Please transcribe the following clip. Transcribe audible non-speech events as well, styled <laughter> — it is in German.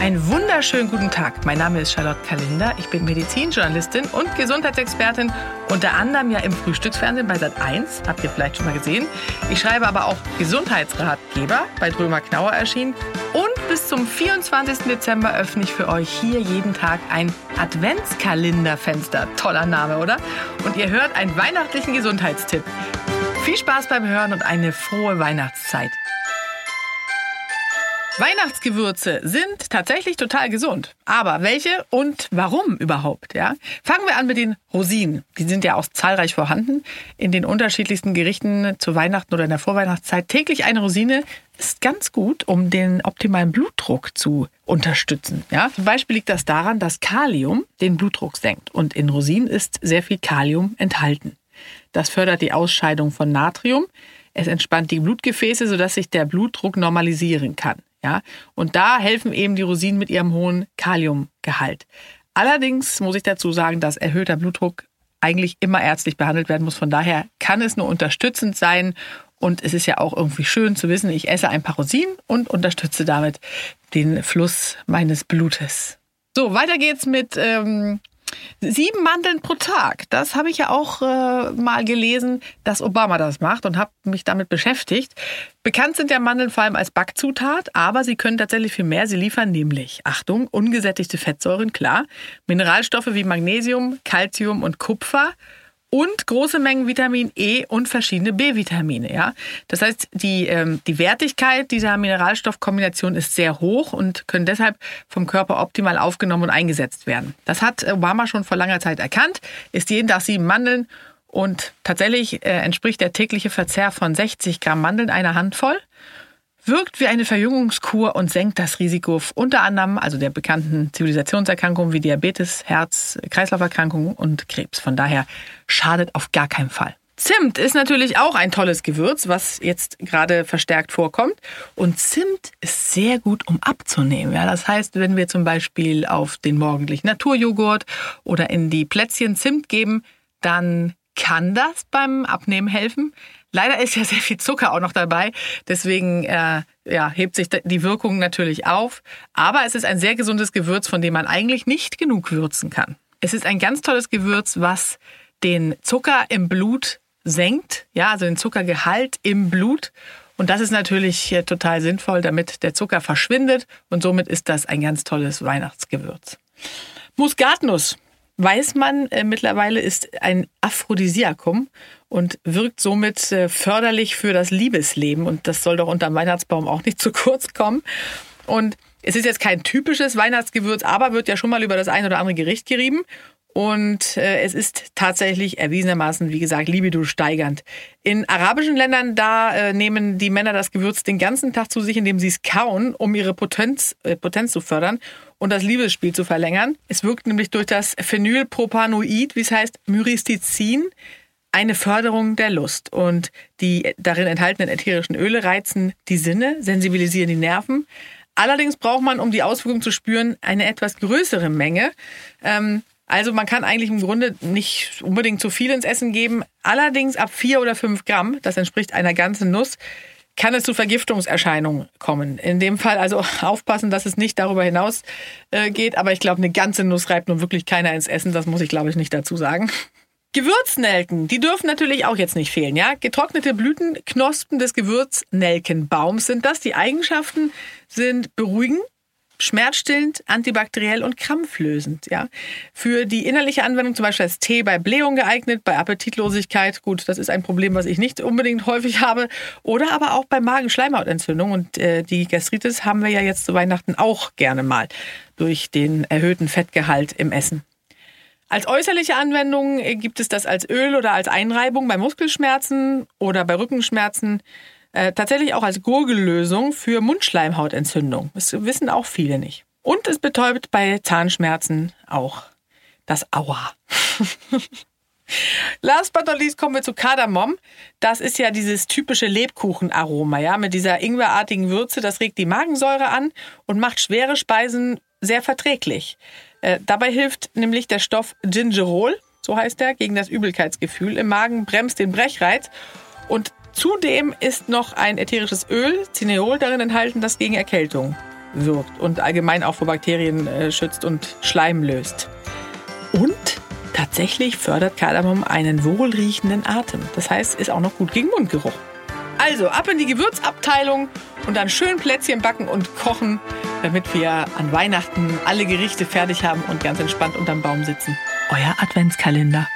Einen wunderschönen guten Tag. Mein Name ist Charlotte Kalender. Ich bin Medizinjournalistin und Gesundheitsexpertin, unter anderem ja im Frühstücksfernsehen bei Sat1, habt ihr vielleicht schon mal gesehen. Ich schreibe aber auch Gesundheitsratgeber bei Drömer Knauer erschienen und bis zum 24. Dezember öffne ich für euch hier jeden Tag ein Adventskalenderfenster. Toller Name, oder? Und ihr hört einen weihnachtlichen Gesundheitstipp. Viel Spaß beim Hören und eine frohe Weihnachtszeit. Weihnachtsgewürze sind tatsächlich total gesund. Aber welche und warum überhaupt? Ja? Fangen wir an mit den Rosinen. Die sind ja auch zahlreich vorhanden in den unterschiedlichsten Gerichten zu Weihnachten oder in der Vorweihnachtszeit. Täglich eine Rosine ist ganz gut, um den optimalen Blutdruck zu unterstützen. Ja? Zum Beispiel liegt das daran, dass Kalium den Blutdruck senkt. Und in Rosinen ist sehr viel Kalium enthalten. Das fördert die Ausscheidung von Natrium. Es entspannt die Blutgefäße, sodass sich der Blutdruck normalisieren kann. Ja, und da helfen eben die Rosinen mit ihrem hohen Kaliumgehalt. Allerdings muss ich dazu sagen, dass erhöhter Blutdruck eigentlich immer ärztlich behandelt werden muss. Von daher kann es nur unterstützend sein. Und es ist ja auch irgendwie schön zu wissen, ich esse ein paar Rosinen und unterstütze damit den Fluss meines Blutes. So, weiter geht's mit ähm, Sieben Mandeln pro Tag. Das habe ich ja auch äh, mal gelesen, dass Obama das macht und habe mich damit beschäftigt. Bekannt sind ja Mandeln vor allem als Backzutat, aber sie können tatsächlich viel mehr. Sie liefern nämlich, Achtung, ungesättigte Fettsäuren, klar, Mineralstoffe wie Magnesium, Calcium und Kupfer und große Mengen Vitamin E und verschiedene B-Vitamine. Ja? Das heißt, die, ähm, die Wertigkeit dieser Mineralstoffkombination ist sehr hoch und können deshalb vom Körper optimal aufgenommen und eingesetzt werden. Das hat Obama schon vor langer Zeit erkannt, ist jeden Tag sieben Mandeln und tatsächlich äh, entspricht der tägliche Verzehr von 60 Gramm Mandeln einer Handvoll wirkt wie eine Verjüngungskur und senkt das Risiko unter anderem also der bekannten Zivilisationserkrankungen wie Diabetes, Herz, Kreislauferkrankungen und Krebs. Von daher schadet auf gar keinen Fall. Zimt ist natürlich auch ein tolles Gewürz, was jetzt gerade verstärkt vorkommt. Und Zimt ist sehr gut, um abzunehmen. Ja, das heißt, wenn wir zum Beispiel auf den morgendlichen Naturjoghurt oder in die Plätzchen Zimt geben, dann kann das beim Abnehmen helfen. Leider ist ja sehr viel Zucker auch noch dabei, deswegen äh, ja, hebt sich die Wirkung natürlich auf. Aber es ist ein sehr gesundes Gewürz, von dem man eigentlich nicht genug würzen kann. Es ist ein ganz tolles Gewürz, was den Zucker im Blut senkt, ja, also den Zuckergehalt im Blut. Und das ist natürlich total sinnvoll, damit der Zucker verschwindet. Und somit ist das ein ganz tolles Weihnachtsgewürz. Muskatnuss weiß man äh, mittlerweile, ist ein Aphrodisiakum und wirkt somit äh, förderlich für das Liebesleben. Und das soll doch unter dem Weihnachtsbaum auch nicht <laughs> zu kurz kommen. Und es ist jetzt kein typisches Weihnachtsgewürz, aber wird ja schon mal über das ein oder andere Gericht gerieben. Und äh, es ist tatsächlich erwiesenermaßen, wie gesagt, Libido steigernd. In arabischen Ländern, da äh, nehmen die Männer das Gewürz den ganzen Tag zu sich, indem sie es kauen, um ihre Potenz, äh, Potenz zu fördern und das Liebesspiel zu verlängern. Es wirkt nämlich durch das Phenylpropanoid, wie es heißt, Myristizin, eine Förderung der Lust. Und die darin enthaltenen ätherischen Öle reizen die Sinne, sensibilisieren die Nerven. Allerdings braucht man, um die Auswirkungen zu spüren, eine etwas größere Menge. Ähm, also man kann eigentlich im Grunde nicht unbedingt zu viel ins Essen geben. Allerdings ab vier oder fünf Gramm, das entspricht einer ganzen Nuss, kann es zu Vergiftungserscheinungen kommen. In dem Fall also <laughs> aufpassen, dass es nicht darüber hinaus äh, geht. Aber ich glaube, eine ganze Nuss reibt nun wirklich keiner ins Essen. Das muss ich, glaube ich, nicht dazu sagen. <laughs> Gewürznelken, die dürfen natürlich auch jetzt nicht fehlen, ja? Getrocknete Blütenknospen des Gewürznelkenbaums sind das. Die Eigenschaften sind beruhigend, schmerzstillend, antibakteriell und krampflösend. Ja. Für die innerliche Anwendung zum Beispiel als Tee bei Blähung geeignet, bei Appetitlosigkeit, gut, das ist ein Problem, was ich nicht unbedingt häufig habe, oder aber auch bei Magenschleimhautentzündung. Und äh, die Gastritis haben wir ja jetzt zu Weihnachten auch gerne mal durch den erhöhten Fettgehalt im Essen. Als äußerliche Anwendung äh, gibt es das als Öl oder als Einreibung bei Muskelschmerzen oder bei Rückenschmerzen. Äh, tatsächlich auch als Gurgellösung für Mundschleimhautentzündung. Das wissen auch viele nicht. Und es betäubt bei Zahnschmerzen auch das Aua. <laughs> Last but not least kommen wir zu Kardamom. Das ist ja dieses typische Lebkuchenaroma, ja, mit dieser ingwerartigen Würze. Das regt die Magensäure an und macht schwere Speisen sehr verträglich. Äh, dabei hilft nämlich der Stoff Gingerol, so heißt er, gegen das Übelkeitsgefühl im Magen, bremst den Brechreiz und Zudem ist noch ein ätherisches Öl, Cineol, darin enthalten, das gegen Erkältung wirkt und allgemein auch vor Bakterien äh, schützt und Schleim löst. Und tatsächlich fördert Kardamom einen wohlriechenden Atem. Das heißt, ist auch noch gut gegen Mundgeruch. Also ab in die Gewürzabteilung und dann schön Plätzchen backen und kochen, damit wir an Weihnachten alle Gerichte fertig haben und ganz entspannt unterm Baum sitzen. Euer Adventskalender.